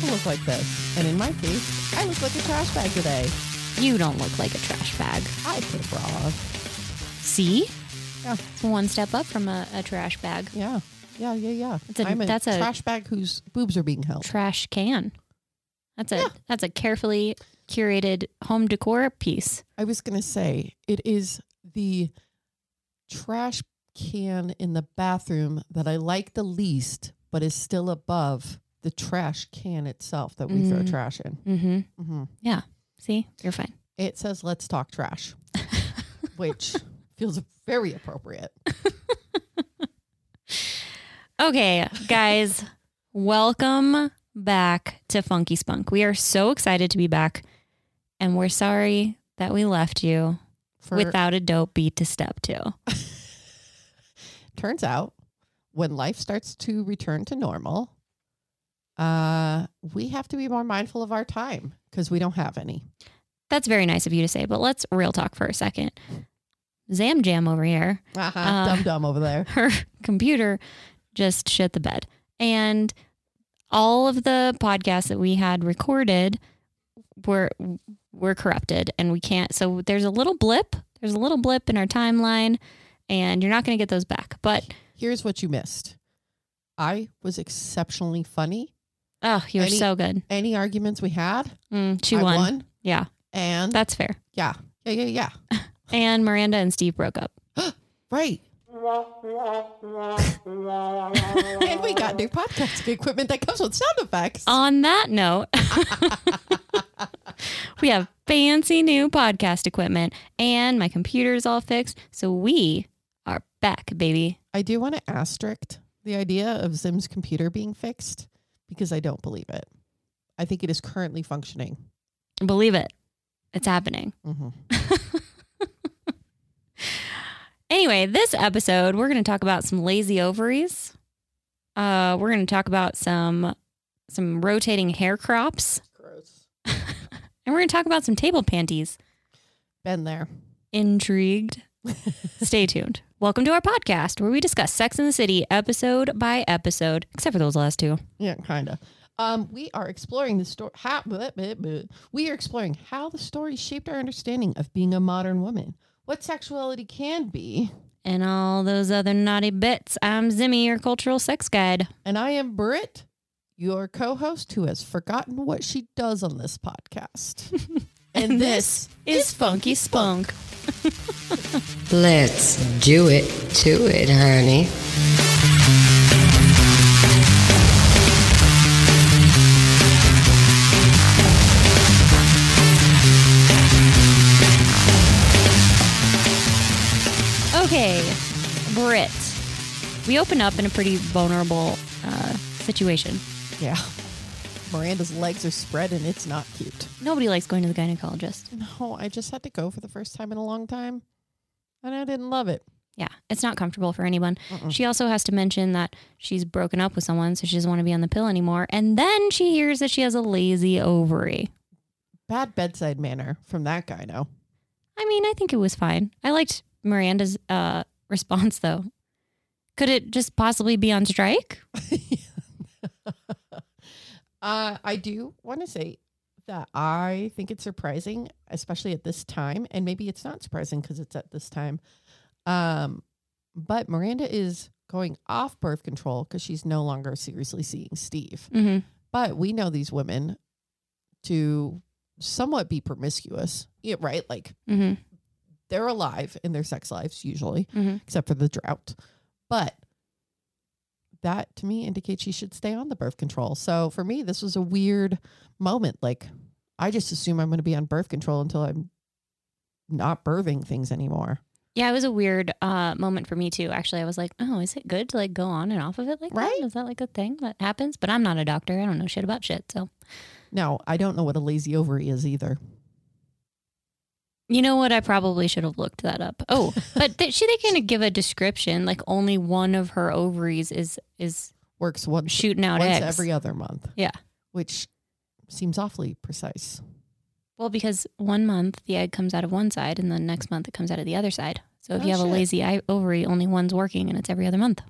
to look like this. And in my case, I look like a trash bag today. You don't look like a trash bag. I put a bra on. See? Yeah. It's one step up from a, a trash bag. Yeah. Yeah, yeah, yeah. It's a- I'm a that's a- trash bag whose boobs are being held. Trash can. That's a Yeah. that's a carefully curated home decor piece. I was going to say it is the trash can in the bathroom that I like the least, but is still above the trash can itself that we throw Mm. trash in. Mm-hmm. hmm Yeah. See? You're fine. It says, let's talk trash, which feels very appropriate. Okay, guys, welcome back to Funky Spunk. We are so excited to be back, and we're sorry that we left you For, without a dope beat to step to. turns out, when life starts to return to normal, uh, we have to be more mindful of our time because we don't have any. That's very nice of you to say, but let's real talk for a second. Zam Jam over here, Uh-huh. Uh, dumb dumb over there. her computer just shit the bed. And all of the podcasts that we had recorded were were corrupted and we can't so there's a little blip. There's a little blip in our timeline and you're not going to get those back. But Here's what you missed. I was exceptionally funny. Oh, you were Any- so good. Any arguments we had, Mm, she I won. won. Yeah, And that's fair. yeah, yeah, yeah, yeah. And Miranda and Steve broke up. Right. and we got new podcasting equipment that comes with sound effects. On that note, we have fancy new podcast equipment and my computer is all fixed. So we are back, baby. I do want to asterisk the idea of Zim's computer being fixed because I don't believe it. I think it is currently functioning. Believe it. It's happening. hmm Anyway, this episode, we're going to talk about some lazy ovaries. Uh, we're going to talk about some some rotating hair crops, Gross. and we're going to talk about some table panties. Been there. Intrigued? Stay tuned. Welcome to our podcast where we discuss Sex in the City episode by episode, except for those last two. Yeah, kind of. Um, we are exploring the story. How bleh, bleh, bleh. we are exploring how the story shaped our understanding of being a modern woman, what sexuality can be, And all those other naughty bits. I'm Zimmy, your cultural sex guide. and I am Britt, your co-host who has forgotten what she does on this podcast. and this is Funky Spunk. Let's do it to it, honey. Okay, Britt. We open up in a pretty vulnerable uh, situation. yeah, Miranda's legs are spread and it's not cute. Nobody likes going to the gynecologist. No, I just had to go for the first time in a long time, and I didn't love it. Yeah, it's not comfortable for anyone. Mm-mm. She also has to mention that she's broken up with someone, so she doesn't want to be on the pill anymore. And then she hears that she has a lazy ovary. Bad bedside manner from that guy. No, I mean, I think it was fine. I liked Miranda's uh, response, though. Could it just possibly be on strike? uh, I do want to say that I think it's surprising, especially at this time, and maybe it's not surprising because it's at this time. Um, but Miranda is going off birth control because she's no longer seriously seeing Steve. Mm-hmm. But we know these women to somewhat be promiscuous, yeah, right? Like Mm-hmm. they're alive in their sex lives usually, Mhm. except for the drought. But that to me indicates she should stay on the birth control. So for me, this was a weird moment. Like I just assume I'm going to be on birth control until I'm not birthing things anymore. Yeah, it was a weird uh, moment for me too. Actually, I was like, "Oh, is it good to like go on and off of it like Right? that? Is that like a thing that happens?" But I'm not a doctor. I don't know shit about shit. So, no, I don't know what a lazy ovary is either. You know what? I probably should have looked that up. Oh, but th- she they kind of give a description. Like only one of her ovaries is is Works once shooting out once eggs. every other month. Yeah. which seems awfully precise. well, because one month the egg comes out of one side, and the next month it comes out of the other side. So if Oh, you have a lazy eye- ovary, only one's working, and it's every other month.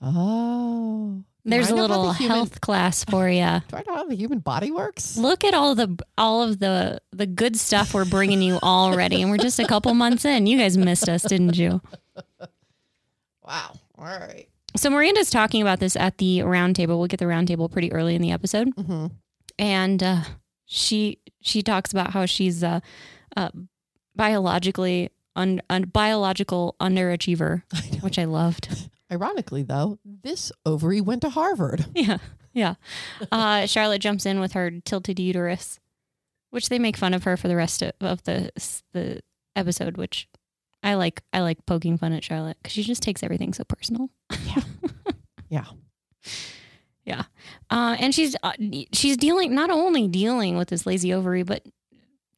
Oh, There's a little human- health class for you. Do I know how the human body works? Look at all the all of the the good stuff we're bringing you already, and we're just a couple months in. You guys missed us, didn't you? Wow. All right. So Miranda's talking about this at the roundtable. We'll get the roundtable pretty early in the episode, Mm-hmm. and uh, she she talks about how she's uh, uh, biologically un, un, biological underachiever, which I loved. Ironically, though, this ovary went to Harvard. Yeah, yeah. Uh, Charlotte jumps in with her tilted uterus, which they make fun of her for the rest of, of the the episode. Which I like. I like poking fun at Charlotte because she just takes everything so personal. Yeah. Yeah. yeah. Uh, and she's uh, she's dealing not only dealing with this lazy ovary, but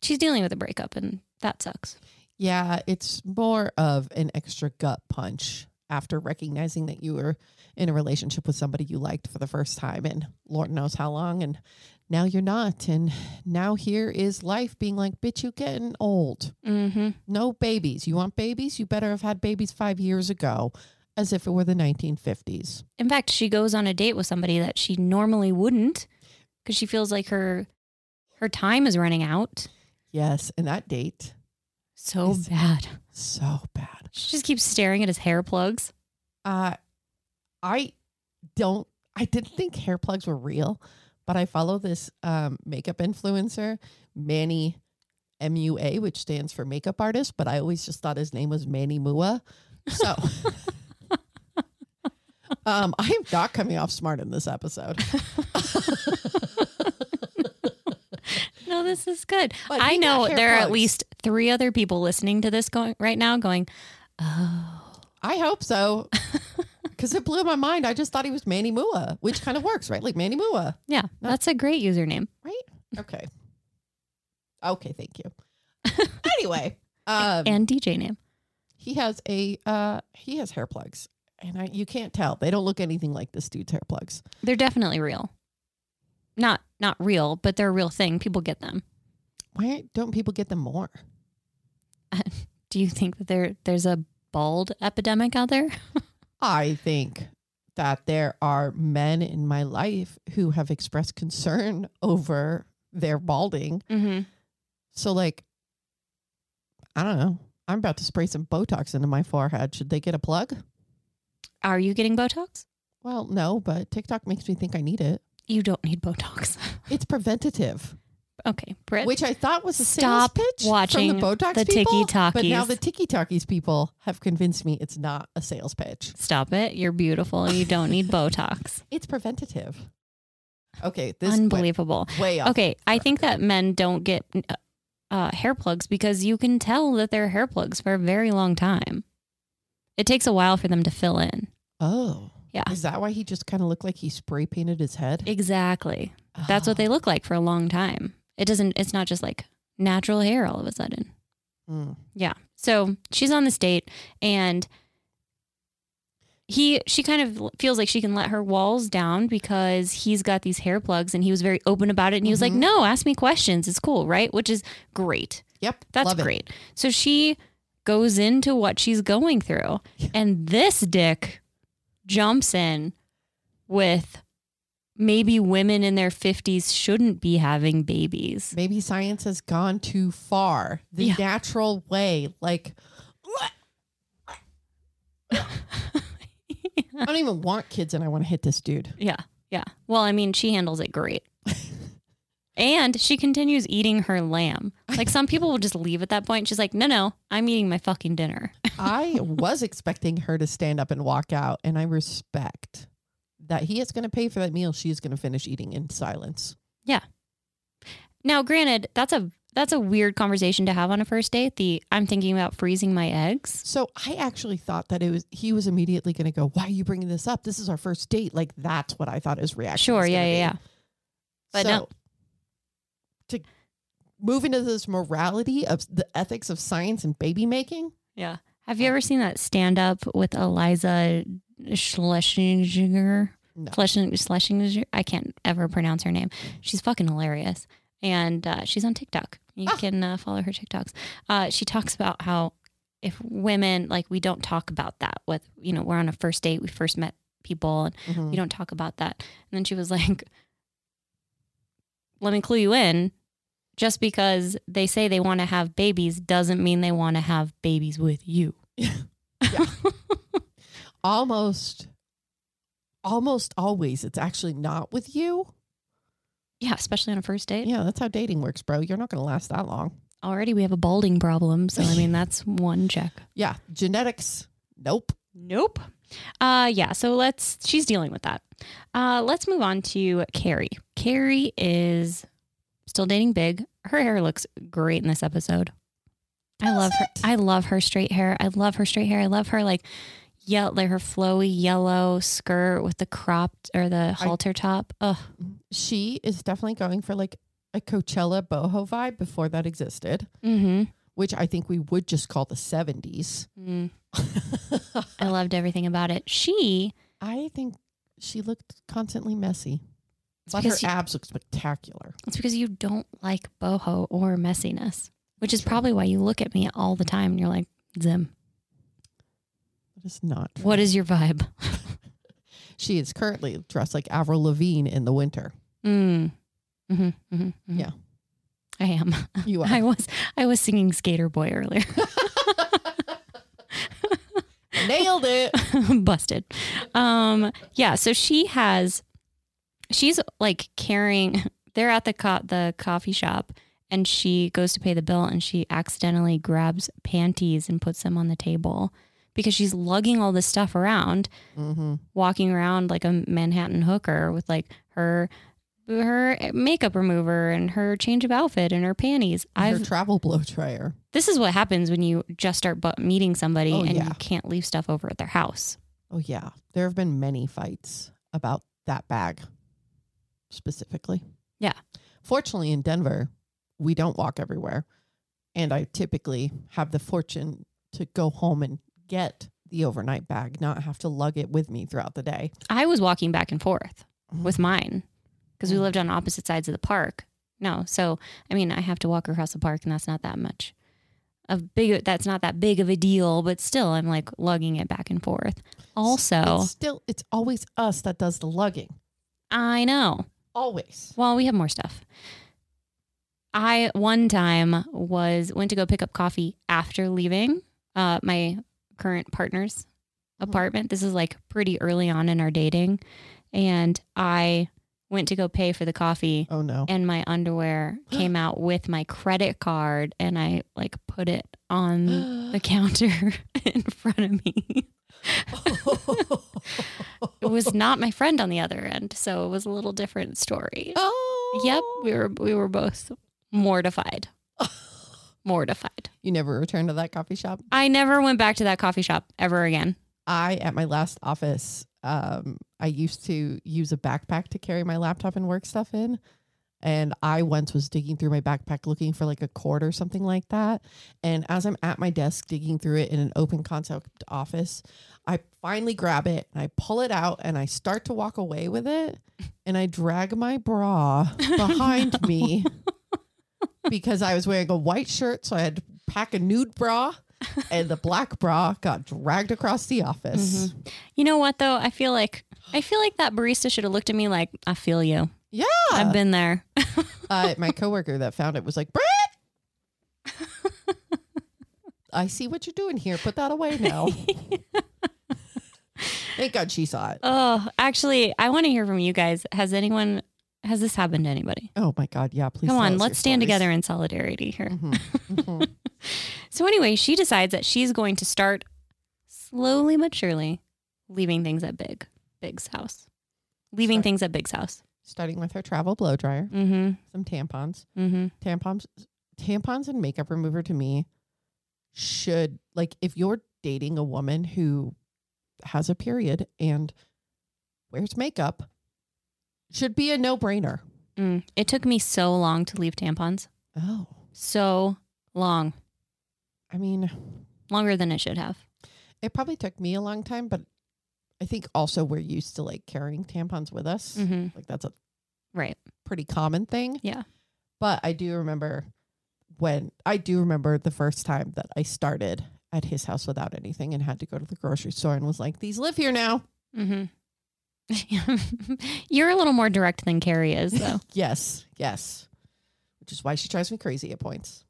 she's dealing with a breakup, and that sucks. Yeah, it's more of an extra gut punch after recognizing that you were in a relationship with somebody you liked for the first time and Lord knows how long and now you're not and now here is life being like bitch you're getting old. Mm-hmm. No babies. You want babies? You better have had babies 5 years ago as if it were the 1950s. In fact, she goes on a date with somebody that she normally wouldn't because she feels like her her time is running out. Yes, and that date So bad. so bad. She just keeps staring at his hair plugs. Uh, I don't. I didn't think hair plugs were real, but I follow this um, makeup influencer, Manny MUA, which stands for makeup artist. But I always just thought his name was Manny Mua. So, um, I am not coming off smart in this episode. No, this is good. But I know there are at least three other people listening to this going right now going, Oh, I hope so, because it blew my mind. I just thought he was Manny Mua, which kind of works, right? Like Manny Mua, yeah, that's a great username. right? Okay. Okay, thank you. anyway, um, and DJ name. he has a uh he has hair plugs and I, you can't tell they don't look anything like this dude's hair plugs They're definitely real. Not not real, but they're a real thing. People get them. why don't people get them more Do you think that there there's a bald epidemic out there? i think that there are men in my life who have expressed concern over their balding Mm-hmm. so like i don't know i'm about to spray some botox into my forehead should they get a plug Are you getting Botox? well no but tiktok makes me think i need it You don't need Botox. It's preventative okay, Britt. which I thought was a Stop sales pitch watching from the Botox the people, Tiki-Takis. But now the Tiki Talkies people have convinced me it's not a sales pitch. Stop it. You're beautiful. You don't need Botox. It's preventative. Okay, this Unbelievable. way off. Okay, I think that men don't get uh, hair plugs because you can tell that they're hair plugs for a very long time. It takes a while for them to fill in. Oh, Yeah. Is that why he just kind of looked like he spray painted his head? Exactly. That's what they look like for a long time. It doesn't, it's not just like natural hair all of a sudden. Mm. Yeah. So she's on this date and he she kind of feels like she can let her walls down because he's got these hair plugs and he was very open about it and he was like, Mhm. "No, ask me questions. It's cool, right?" Which is great. Yep, That's love it. great. So she goes into what she's going through and this dick jumps in with maybe women in their 50s shouldn't be having babies. Maybe science has gone too far. The Yeah. natural way, like. I don't even want kids, and I want to hit this dude. Yeah. Yeah. Well, I mean, she handles it great. and she continues eating her lamb. Like some people will just leave at that point. She's like, no, no, I'm eating my fucking dinner. I was expecting her to stand up and walk out, and I respect that he is going to pay for that meal. She is going to finish eating in silence. Yeah. Now, granted, that's a that's a weird conversation to have on a first date. The I'm thinking about freezing my eggs. So I actually thought that it was he was immediately going to go, "Why are you bringing this up? This is our first date." Like that's what I thought his reaction. Sure, yeah, yeah, yeah. But so, no. to move into this morality of the ethics of science and baby making. Yeah. Have you ever seen that stand up with Iliza Shlesinger? No. Shlesinger, Shlesinger? I can't ever pronounce her name. She's fucking hilarious. And uh, she's on TikTok. You Ah. can uh, follow her TikToks. Uh, she talks about how if women, like, we don't talk about that with, you know, we're on a first date, we first met people and Mhm. we don't talk about that. And then she was like, let me clue you in. Just because they say they want to have babies doesn't mean they want to have babies with you. almost almost always it's actually not with you. Yeah, especially on a first date. Yeah, that's how dating works, bro. You're not going to last that long. Already we have a balding problem. So, I mean, that's one check. Yeah, genetics. Nope. Nope. Uh yeah, so let's she's dealing with that. Uh let's move on to Carrie. Carrie is still dating big. Her hair looks great in this episode. I love her. I love her straight hair. I love her straight hair. I love her like yell like her flowy yellow skirt with the cropped or the halter top. Ugh. She is definitely going for like a Coachella boho vibe before that existed, Mm-hmm. which I think we would just call the 70s. Mm. I loved everything about it. She I think she looked constantly messy, it's but her you, abs look spectacular. it's because you don't like boho or messiness, which is probably why you look at me all the time and you're like, Zim. That is not. What is your vibe? She is currently dressed like Avril Lavigne in the winter. Mm. hmm hmm Yeah. I am. You are. I was I was singing Skater Boy earlier. Nailed it. Busted. Um yeah, so she has she's like carrying they're at the co- the coffee shop and she goes to pay the bill and she accidentally grabs panties and puts them on the table because she's lugging all this stuff around hmm walking around like a Manhattan hooker with like her her makeup remover and her change of outfit and her panties. Her I've travel blow dryer. this is what happens when you just start meeting somebody Oh, and yeah. you can't leave stuff over at their house. Oh yeah, there have been many fights about that bag specifically. Yeah. Fortunately, in Denver, we don't walk everywhere, and I typically have the fortune to go home and get the overnight bag, not have to lug it with me throughout the day. I was walking back and forth Mhm. with mine because we Mm. lived on opposite sides of the park. No, so I mean I have to walk across the park and that's not that much of big that's not that big of a deal, but still I'm like lugging it back and forth. Also, It's still, it's always us that does the lugging. I know. Always. Well, we have more stuff. I one time was went to go pick up coffee after leaving uh, my current partner's Mhm. apartment. This is like pretty early on in our dating, and I went to go pay for the coffee, Oh no. and my underwear came out with my credit card, and I like put it on the counter in front of me. It was not my friend on the other end, so it was a little different story. oh. Yep, we were we were both mortified. mortified. You never returned to that coffee shop. I never went back to that coffee shop ever again. I at my last office, um, I used to use a backpack to carry my laptop and work stuff in. And I once was digging through my backpack looking for like a cord or something like that. And as I'm at my desk digging through it in an open concept office, I finally grab it and I pull it out and I start to walk away with it. And I drag my bra behind me because I was wearing a white shirt. So I had to pack a nude bra and the black bra got dragged across the office. You know what though? I feel like I feel like that barista should have looked at me like, I feel you. Yeah. I've been there. uh, my coworker that found it was like, Brett, I see what you're doing here. Put that away now. Thank God she saw it. oh, actually, I want to hear from you guys. Has anyone has this happened to anybody? Oh my God. Yeah. Please. Come on, let's stand together in solidarity here. Mhm, mhm. So anyway, she decides that she's going to start slowly but surely leaving things at Big Big's house. Leaving Start- things at Big's house. Starting with her travel blow dryer, Mm-hmm. some tampons, Mm-hmm. tampons, tampons and makeup remover to me should like if you're dating a woman who has a period and wears makeup, should be a no brainer. Mm. It took me so long to leave tampons. Oh, So long. I mean, Longer than it should have. It probably took me a long time, but I think also we're used to like carrying tampons with us. Mm-hmm. Like that's a Right. pretty common thing. Yeah. But I do remember when I do remember the first time that I started at his house without anything and had to go to the grocery store and was like, these live here now. Mm-hmm. You're a little more direct than Carrie is, though. Yes, yes. Which is why she drives me crazy at points.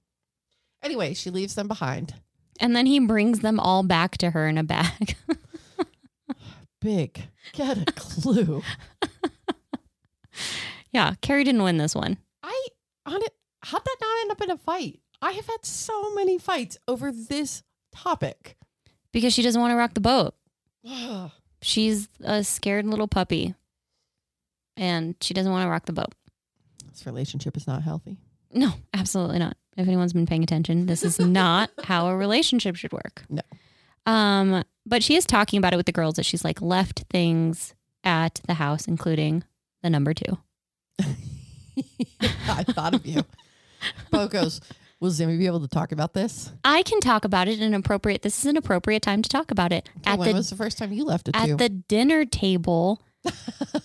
Anyway, she leaves them behind. and then he brings them all back to her in a bag. Big. Get a clue. yeah, Carrie didn't win this one. I on it. How'd that not end up in a fight? I have had so many fights over this topic. because she doesn't want to rock the boat. She's a scared little puppy and she doesn't want to rock the boat. this relationship is not healthy. No, absolutely not. If anyone's been paying attention, this is not how a relationship should work. No. Um, but she is talking about it with the girls that she's like left things at the house, including the number two. I thought of you. Bo goes, Will Zimmy be able to talk about this? I can talk about it in an appropriate. This is an appropriate time to talk about it Okay, at when the was the first time you left it at to? the dinner table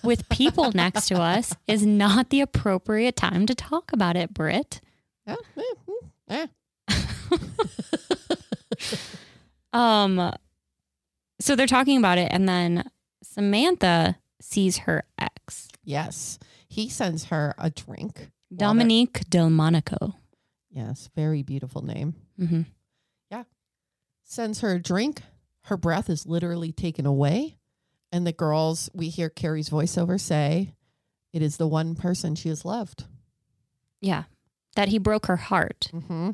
with people next to us is not the appropriate time to talk about it, Britt. Eh, mm. Um, so they're talking about it, and then Samantha sees her ex, Yes. He sends her a drink. Dominique Delmonico. Yes, very beautiful name. hmm Yeah. Sends her a drink. Her breath is literally taken away. And the girls, we hear Carrie's voiceover say, It is the one person she has loved. Yeah, that he broke her heart. Mm-hmm.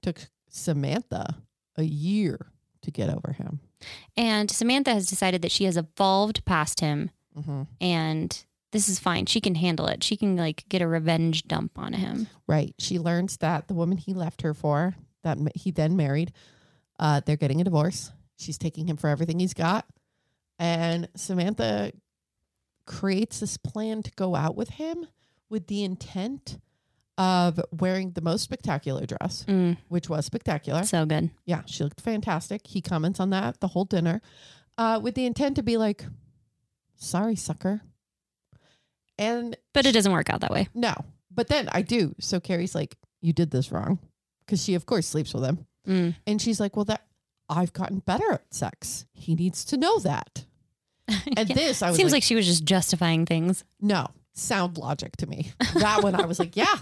Took Samantha a year to get over him. And Samantha has decided that she has evolved past him, Mm-hmm. and this is fine. She can handle it. She can like get a revenge dump on him. Right. She learns that the woman he left her for, that he then married, uh, they're getting a divorce. She's taking him for everything he's got. And Samantha creates this plan to go out with him with the intent of wearing the most spectacular dress, Mm, which was spectacular. so good. Yeah, she looked fantastic. He comments on that the whole dinner uh, with the intent to be like, sorry, sucker. And But it doesn't work out that way. no, but then I do. So Carrie's like, you did this wrong. Because she, of course, sleeps with him. Mm. And she's like, well, that I've gotten better at sex. He needs to know that. And Yeah. this, I was Seems like, like she was just justifying things. no, sound logic to me. That one, I was like, yeah,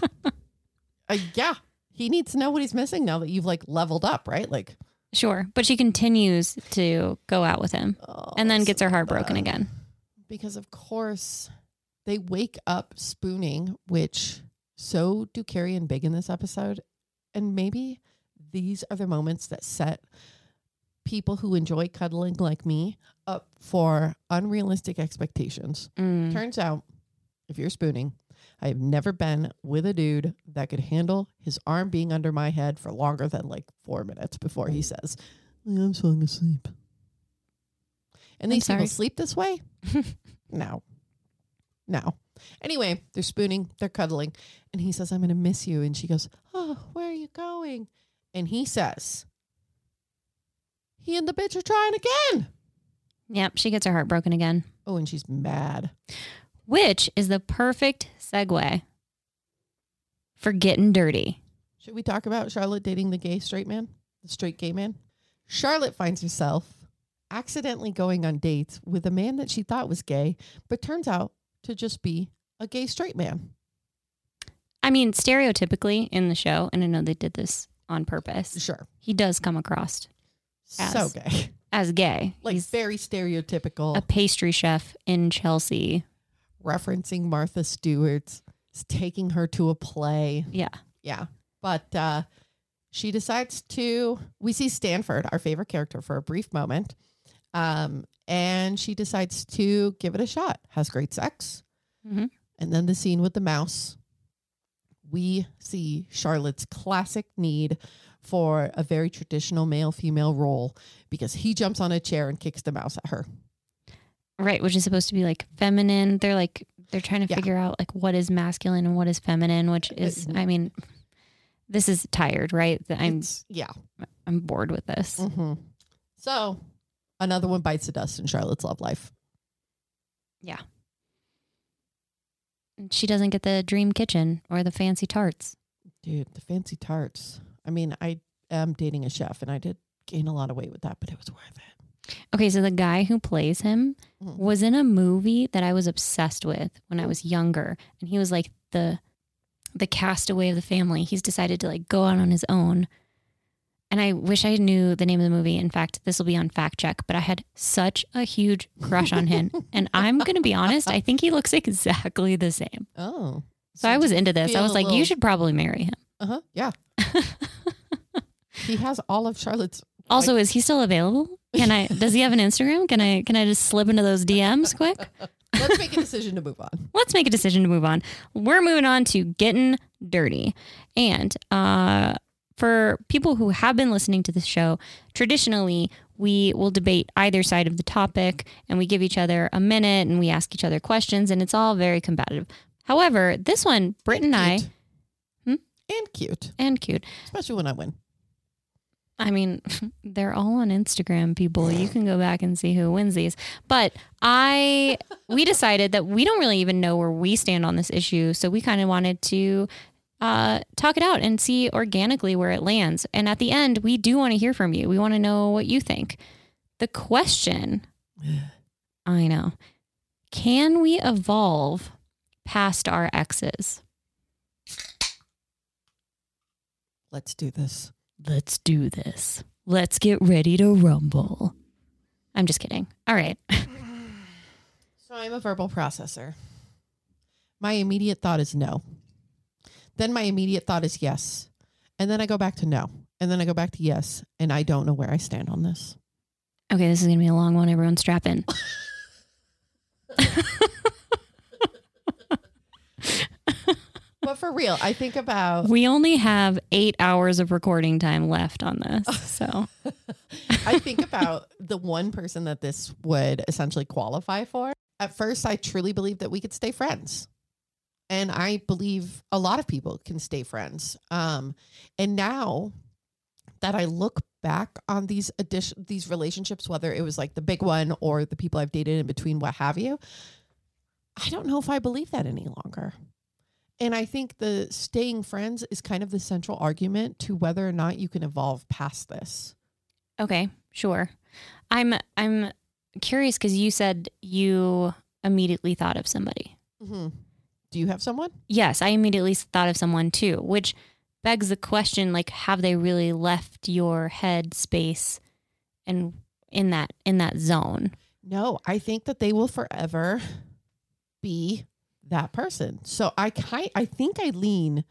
uh, yeah. He needs to know what he's missing now that you've like leveled up, right? Like, Sure. But she continues to go out with him oh, and then gets her heart broken again. because of course they wake up spooning, which so do Carrie and Big in this episode. And maybe these are the moments that set people who enjoy cuddling like me up for unrealistic expectations. Mm. Turns out, if you're spooning, I have never been with a dude that could handle his arm being under my head for longer than like four minutes before he says, I'm falling asleep. And I'm these people sleep this way? no. No. Anyway, they're spooning, they're cuddling, and he says, I'm going to miss you. And she goes, Oh, where are you going? And he says, He and the bitch are trying again. Yep. She gets her heart broken again, Oh, and she's mad. which is the perfect segue for getting dirty. Should we talk about Charlotte dating the gay straight man? The straight gay man? Charlotte finds herself accidentally going on dates with a man that she thought was gay, but turns out to just be a gay straight man. I mean, stereotypically in the show, and I know they did this on purpose, Sure. he does come across So gay. as gay. Like He's very stereotypical, a pastry chef in Chelsea. referencing Martha Stewart's taking her to a play. Yeah. Yeah. But uh, she decides to, we see Stanford, our favorite character, for a brief moment. Um, and she decides to give it a shot, has great sex. Mhm. And then the scene with the mouse, we see Charlotte's classic need for a very traditional male female role because he jumps on a chair and kicks the mouse at her. Right, which is supposed to be like feminine. They're like they're trying to Yeah. figure out like what is masculine and what is feminine, which is I mean this is tired, right? I'm It's- yeah. I'm bored with this. hmm So another one bites the dust in Charlotte's love life. Yeah. She doesn't get the dream kitchen or the fancy tarts. Dude, the fancy tarts. I mean, I am dating a chef and I did gain a lot of weight with that, but it was worth it. Okay, so the guy who plays him Mhm. was in a movie that I was obsessed with when I was younger, and he was like the the castaway of the family. He's decided to like go out on his own. And I wish I knew the name of the movie. In fact, this will be on fact check, but I had such a huge crush on him. and I'm going to be honest, I think he looks exactly the same. Oh. So I was into this. I was like, you should probably marry him. Uh huh. Yeah. he has all of Charlotte's. Also, is he still available? Can I does he have an Instagram? Can I can I just slip into those DMs quick? Let's make a decision to move on. let's make a decision to move on. We're moving on to getting dirty. And uh, for people who have been listening to this show, traditionally we will debate either side of the topic and we give each other a minute and we ask each other questions and it's all very combative. However, this one, Britt and I, Hmm? And cute, and cute. especially when I win. I mean, they're all on Instagram, people. You can go back and see who wins these. But I, we decided that we don't really even know where we stand on this issue. So we kind of wanted to uh, talk it out and see organically where it lands. And at the end, we do want to hear from you. We want to know what you think. The question I know can we evolve past our exes? Let's do this. Let's do this. Let's get ready to rumble. I'm just kidding. All right. So I'm a verbal processor. My immediate thought is no. Then my immediate thought is yes. And then I go back to no. And then I go back to yes. And I don't know where I stand on this. Okay, this is going to be a long one. Everyone strap in. But for real, I think about We only have eight hours of recording time left on this. So, I think about the one person that this would essentially qualify for. At first, I truly believed that we could stay friends. And I believe a lot of people can stay friends. Um, and now that I look back on these addition these relationships, whether it was like the big one or the people I've dated in between, what have you, I don't know if I believe that any longer. And I think the staying friends is kind of the central argument to whether or not you can evolve past this. okay, sure. I'm I'm curious cuz you said you immediately thought of somebody. hmm Do you have someone? Yes, I immediately thought of someone too, which begs the question like have they really left your head space and in that in that zone? No, I think that they will forever be that person. So I kind I think I lean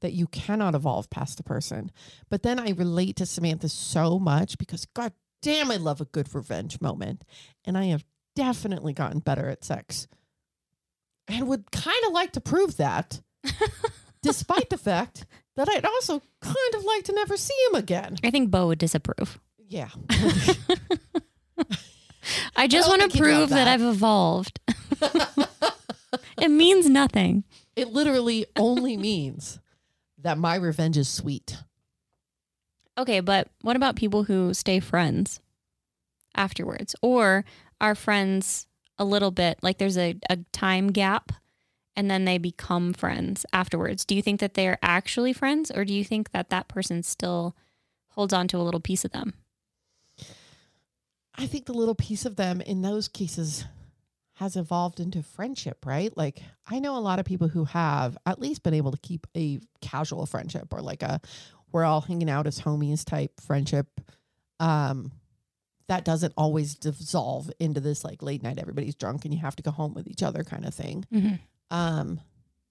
that you cannot evolve past the person. But then I relate to Samantha so much because god damn I love a good revenge moment. And I have definitely gotten better at sex. And would kind of like to prove that despite the fact that I'd also kind of like to never see him again. I think Bo would disapprove. Yeah. I just want to prove that. that. I've evolved. it means nothing. It literally only means that my revenge is sweet. Okay, but what about people who stay friends afterwards or are friends a little bit like there's a, a time gap and then they become friends afterwards? Do you think that they're actually friends or do you think that that person still holds on to a little piece of them? I think the little piece of them in those cases has evolved into friendship, right? Like I know a lot of people who have at least been able to keep a casual friendship or like a we're all hanging out as homies type friendship. Um that doesn't always dissolve into this like late night everybody's drunk and you have to go home with each other kind of thing. Um,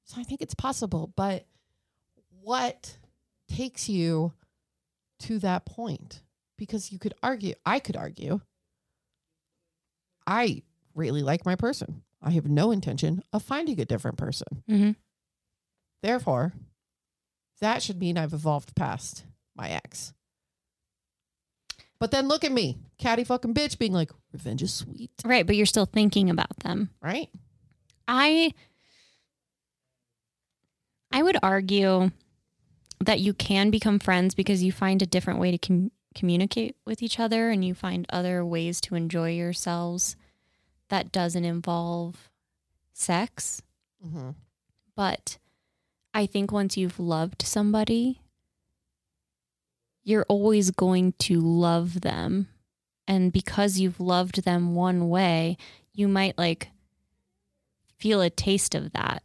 so I think it's possible, but what takes you to that point? Because you could argue, I could argue, I really like my person. I have no intention of finding a different person. Mm-hmm. Therefore, that should mean I've evolved past my ex. But then look at me, catty fucking bitch, being like, revenge is sweet, Right, but you're still thinking about them. right? I I would argue that you can become friends because you find a different way to com- communicate with each other and you find other ways to enjoy yourselves that doesn't involve sex. Mm-hmm. But I think once you've loved somebody, you're always going to love them and because you've loved them one way, you might like feel a taste of that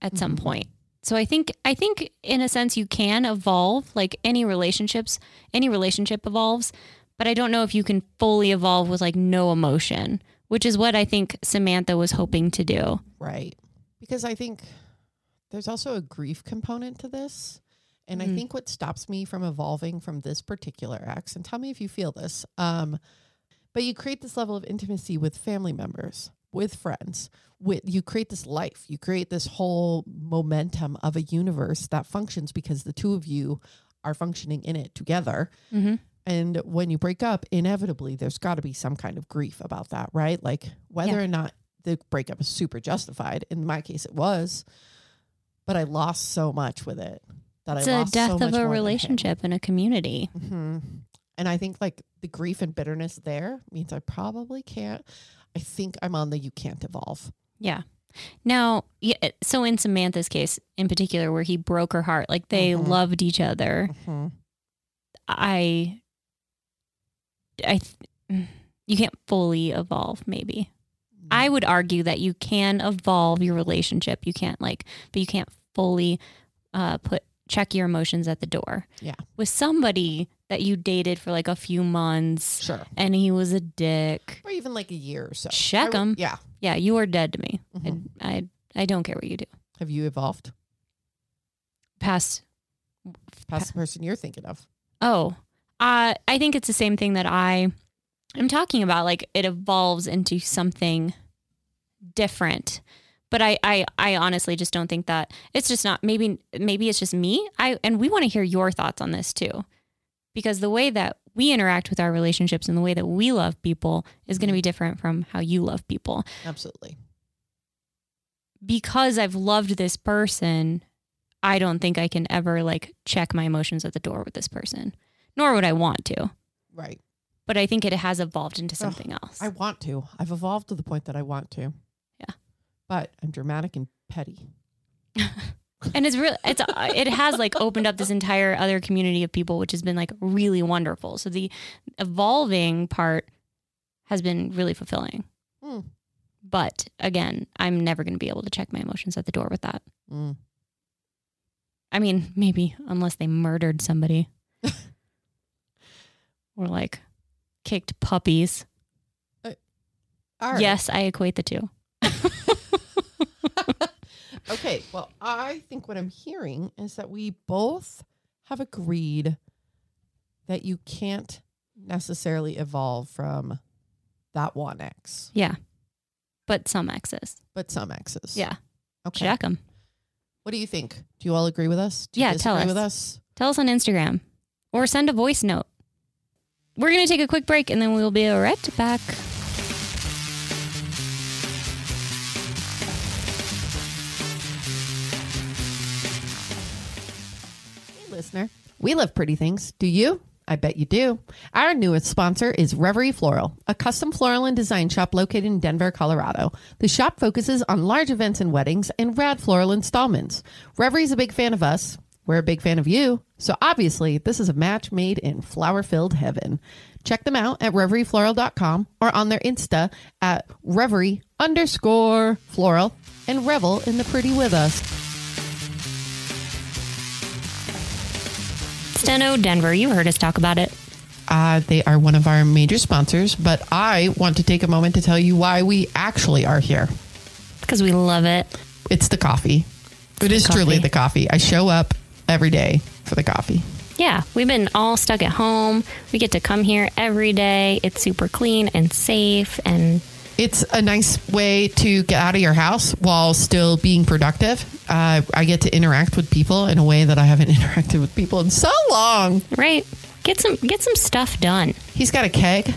at some Mhm. point. So I think I think in a sense you can evolve like any relationships, any relationship evolves, but I don't know if you can fully evolve with like no emotion, which is what I think Samantha was hoping to do. Right. Because I think there's also a grief component to this. And I Mhm. think what stops me from evolving from this particular ex, and tell me if you feel this, um, but you create this level of intimacy with family members, with friends, with you create this life, you create this whole momentum of a universe that functions because the two of you are functioning in it together. Mhm. And when you break up, inevitably there's got to be some kind of grief about that, right? Like whether Yeah. or not the breakup is super justified. In my case, it was, but I lost so much with it that It's I a lost so death of a relationship and a community. hmm And I think like the grief and bitterness there means I probably can't. I think I'm on the you can't evolve. Yeah. Now, yeah, so in Samantha's case in particular, where he broke her heart, like they Mhm. loved each other, I, I, you can't fully evolve. Maybe I would argue that you can evolve your relationship. You can't like, but you can't fully uh, put check your emotions at the door. Yeah. With somebody that you dated for like a few months, sure, and he was a dick. or even like a year or so. Check I would- Yeah. Yeah, you are dead to me. Mhm. I, I I don't care what you do. Have you evolved Past past the person you're thinking of? Oh, uh, I think it's the same thing that I am talking about. Like it evolves into something different. But I, I, I honestly just don't think that it's just not maybe maybe it's just me. I and we want to hear your thoughts on this too. Because the way that we interact with our relationships and the way that we love people is going to be mm-hmm. different from how you love people. Absolutely. Because I've loved this person, I don't think I can ever like check my emotions at the door with this person. Nor would I want to. Right. but I think it has evolved into something else. I want to. I've evolved to the point that I want to. But I'm dramatic and petty. and it's real. It's uh, it has like opened up this entire other community of people, which has been like really wonderful. So the evolving part has been really fulfilling. Hmm. But again, I'm never going to be able to check my emotions at the door with that. Mm. I mean, maybe unless they murdered somebody or like kicked puppies. Right. Yes, I equate the two. Okay. Well, I think what I'm hearing is that we both have agreed that you can't necessarily evolve from that one X, Yeah. But some exes. but some X's. Yeah. Okay. Check them. What do you think? Do you all agree with us? Do you Yeah, tell us. with us? Tell us on Instagram or send a voice note. We're going to take a quick break and then we'll be right back. We love pretty things. Do you? I bet you do. Our newest sponsor is Reverie Floral, a custom floral and design shop located in Denver, Colorado. The shop focuses on large events and weddings and rad floral installments. Reverie's a big fan of us. We're a big fan of you. So obviously, this is a match made in flower filled heaven. Check them out at reveriefloral.com or on their Insta at reverie underscore floral and revel in the pretty with us. Steno Denver, you heard us talk about it. Uh, they are one of our major sponsors, but I want to take a moment to tell you why we actually are here. Because we love it. It's the coffee. It is coffee. truly the coffee. I show up every day for the coffee. Yeah, we've been all stuck at home. We get to come here every day. It's super clean and safe. And It's a nice way to get out of your house while still being productive. Uh, I get to interact with people in a way that I haven't interacted with people in so long. right, get some get some stuff done. He's got a keg.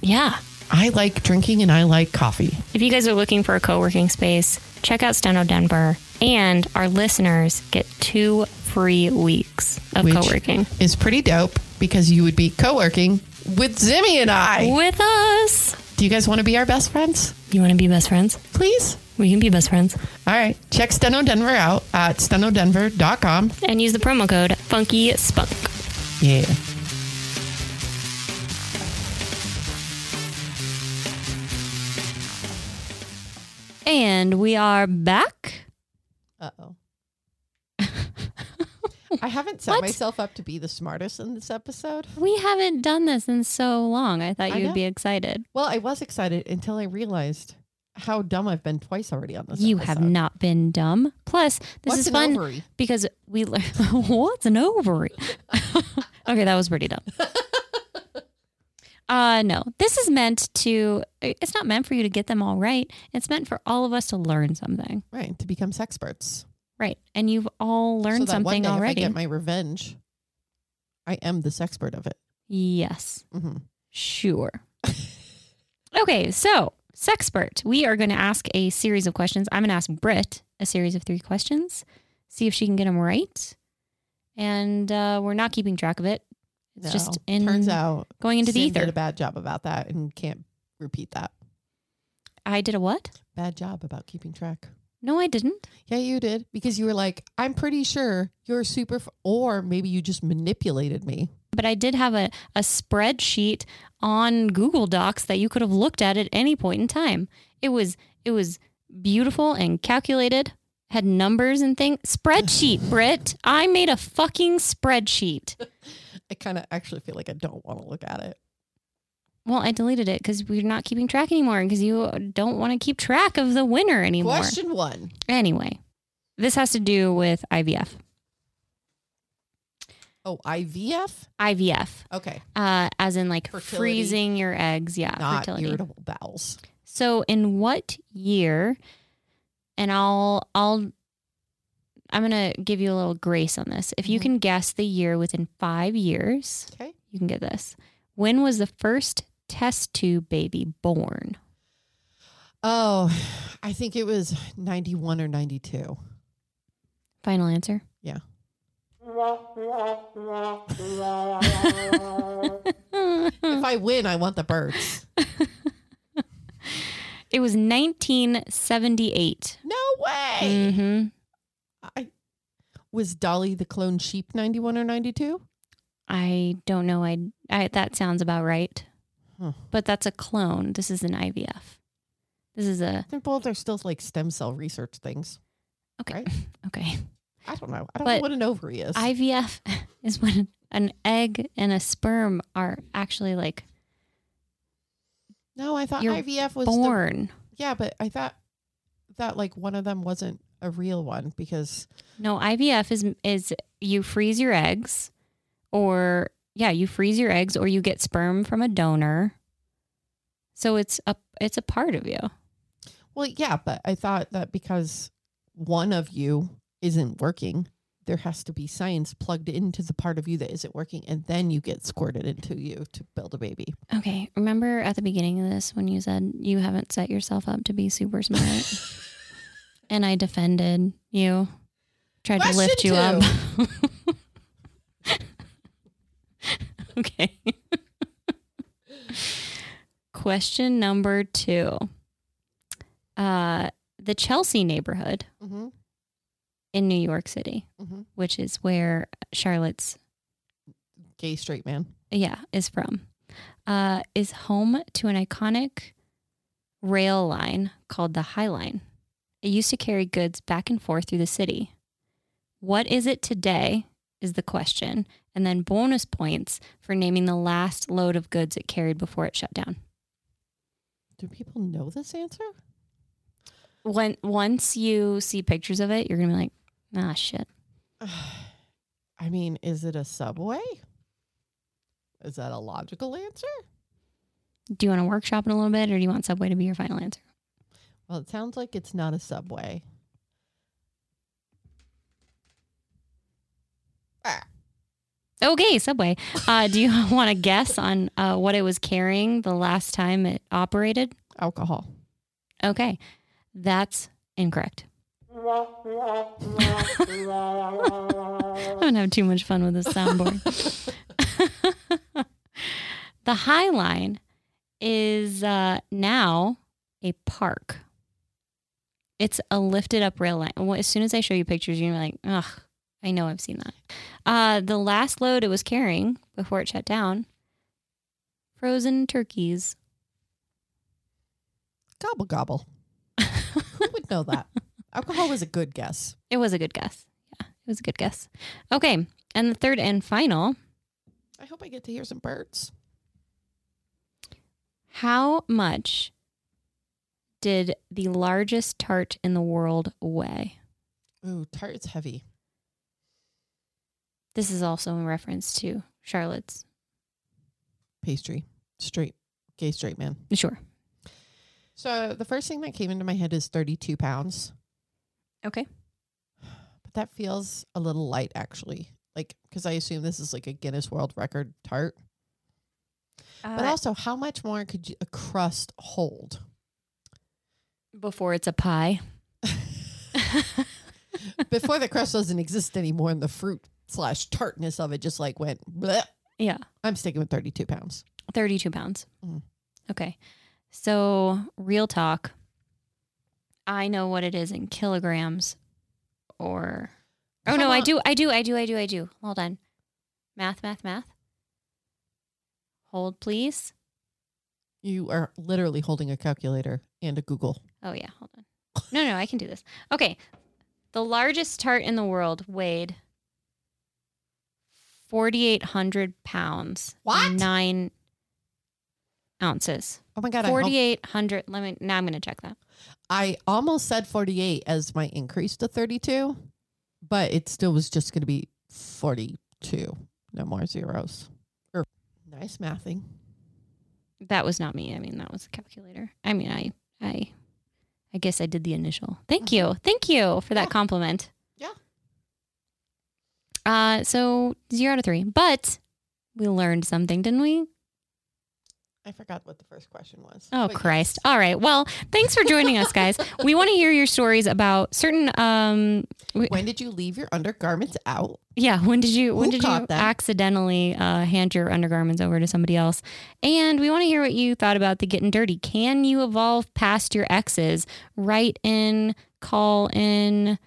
Yeah. I like drinking and I like coffee. If you guys are looking for a co-working space, check out Steno Denver. And our listeners get two free weeks of Which- co-working Is pretty dope because you would be co working with Zimmy and I. with us. Do you guys want to be our best friends? You want to be best friends? Please. We can be best friends. All right. Check Steno Denver out at stenodenver.com and use the promo code Funky Spunk. Yeah. And we are back. Uh oh. I haven't set What? myself up to be the smartest in this episode. We haven't done this in so long. I thought I you'd know. be excited. Well, I was excited until I realized how dumb I've been twice already on this. You have not been dumb. Plus, this What's is fun ovary? because we learn what's an ovary. okay, that was pretty dumb. Uh no. This is meant to it's not meant for you to get them all right. It's meant for all of us to learn something. Right to become sexperts. Right. And you've all learned so that one something already. I get my revenge, I am the sexpert of it. yes. hmm Sure. okay, so sexpert. We are going to ask a series of questions. I'm going to ask Britt a series of three questions, see if she can get them right. And uh, we're not keeping track of it. It's just in turns out going into the Sim did a bad job about that and can't repeat that. I did a what? Bad job about keeping track. No, I didn't. Yeah, you did because you were like, I'm pretty sure you're super, f-, or maybe you just manipulated me. But I did have a, a spreadsheet on Google Docs that you could have looked at at any point in time. It was it was beautiful and calculated, had numbers and things. Spreadsheet, Britt. I made a fucking spreadsheet. I kind of actually feel like I don't want to look at it. Well, I deleted it because we're not keeping track anymore because you don't want to keep track of the winner anymore. Question one. Anyway, this has to do with IVF. Oh, IVF? IVF, Okay. uh, as in like Fertility. freezing your eggs. Yeah, Not fertility. irritable bowels. So, in what year? And I'll I'll I'm gonna give you a little grace on this. If you Mhm. can guess the year within five years, Okay. you can get this. When was the first test tube baby born? Oh, I think it was 91 or 92. Final answer. Yeah. If I win, I want the birds. It was 1978. No way. hmm I, was Dolly the clone sheep 91 or 92? I don't know. I, I that sounds about right. Huh. But that's a clone. This is an IVF. This is a They're both are still like stem cell research things. okay. Right? Okay. I don't know. I don't But know what an ovary is. IVF is when an egg and a sperm are actually like no, I thought IVF was the, born. Yeah, but I thought that like one of them wasn't a real one because No, IVF is is you freeze your eggs or yeah, you freeze your eggs or you get sperm from a donor. So it's a it's a part of you. well, yeah, but I thought that because one of you isn't working, there has to be science plugged into the part of you that isn't working, and then you get squirted into you to build a baby. Okay, remember at the beginning of this when you said you haven't set yourself up to be super smart and I defended you, tried to lift Question you up. okay. Question number 2. Uh the Chelsea neighborhood Mm-hmm. in New York City, Mm-hmm. which is where Charlotte's Gay straight man. yeah, is from, uh, is home to an iconic rail line called the High Line. It used to carry goods back and forth through the city. What is it today? Is the question. And then bonus points for naming the last load of goods it carried before it shut down. Do people know this answer? When once you see pictures of it, you're gonna be like, ah shit. I mean, is it a subway? Is that a logical answer? Do you want to workshop it a little bit or do you want Subway to be your final answer? Well, it sounds like it's not a subway. Okay, Subway. Uh, do you want to guess on uh, what it was carrying the last time it operated? Alcohol. Okay, that's incorrect. I'm gonna have too much fun with this soundboard. the High Line is uh, now a park. It's a lifted up rail line. As soon as I show you pictures, you're like, ugh, I know I've seen that. Uh, the last load it was carrying before it shut down frozen turkeys. Gobble gobble. Who would know that. Alcohol was a good guess. It was a good guess. Yeah, it was a good guess. Okay. And the third and final I hope I get to hear some birds. how much did the largest tart in the world weigh? Ooh, tart's heavy. This is also in reference to Charlotte's. Pastry. Straight. Gay straight man. Sure. So the first thing that came into my head is 32 pounds. Okay. But that feels a little light actually. Like, because I assume this is like a Guinness World Record tart. Uh, But also, how much more could you, a crust hold? before it's a pie. Before the crust doesn't exist anymore and the fruit slash tartness of it just like went, bleh. Yeah. I'm sticking with 32 pounds. 32 pounds. Mhm. Okay. So, real talk. I know what it is in kilograms or Oh no, I do. I do. I do. I do. I do. Hold on. Math, math, math. Hold please. You are literally holding a calculator and a Google. Oh yeah, hold on. No, no, I can do this. Okay. The largest tart in the world weighed 4800 pounds. What? 9 ounces. Oh my God. 4800 let me now I'm going to check that. I almost said 48 as my increase to 32, but it still was just going to be 42. No more zeros. Or nice mathing. That was not me. I mean, that was the calculator. I mean, I, I, I guess I did the initial. Thank you, thank you for that compliment. Uh, so zero out of three, but we learned something, didn't we? I forgot what the first question was. Oh But Christ! yes. All right. Well, thanks for joining us, guys. We want to hear your stories about certain. Um, we- When did you leave your undergarments out? yeah. When did you? When did you accidentally uh, hand your undergarments over to somebody else? And we want to hear what you thought about the getting dirty. Can you evolve past your exes? Write in, call in,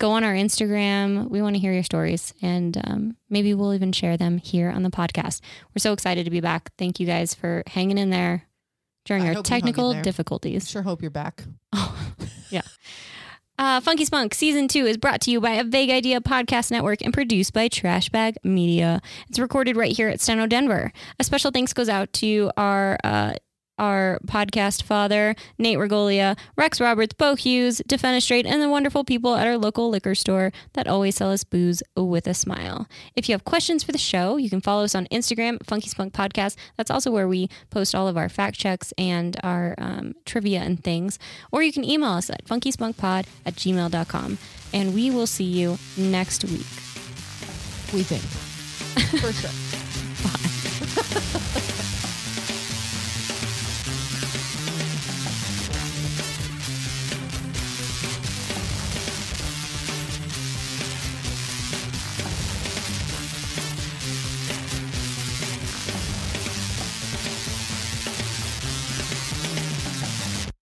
go on our Instagram. We want to hear your stories, and um, maybe we'll even share them here on the podcast. We're so excited to be back. Thank you guys for hanging in there during I our hope you hung in technical difficulties. Sure hope you're back. Oh, yeah. Uh, Funky Spunk season two is brought to you by a Vague Idea podcast network and produced by Trashbag Media. It's recorded right here at Steno Denver. A special thanks goes out to our uh, our podcast father, Nate Regolia, Rex Roberts, Bo Hughes, Defenestrate, and the wonderful people at our local liquor store that always sell us booze with a smile. If you have questions for the show, you can follow us on Instagram, Funky Spunk Podcast. That's also where we post all of our fact checks and our um, trivia and things. Or you can email us at funkyspunkpod at gmail.com. And we will see you next week. We think. For sure.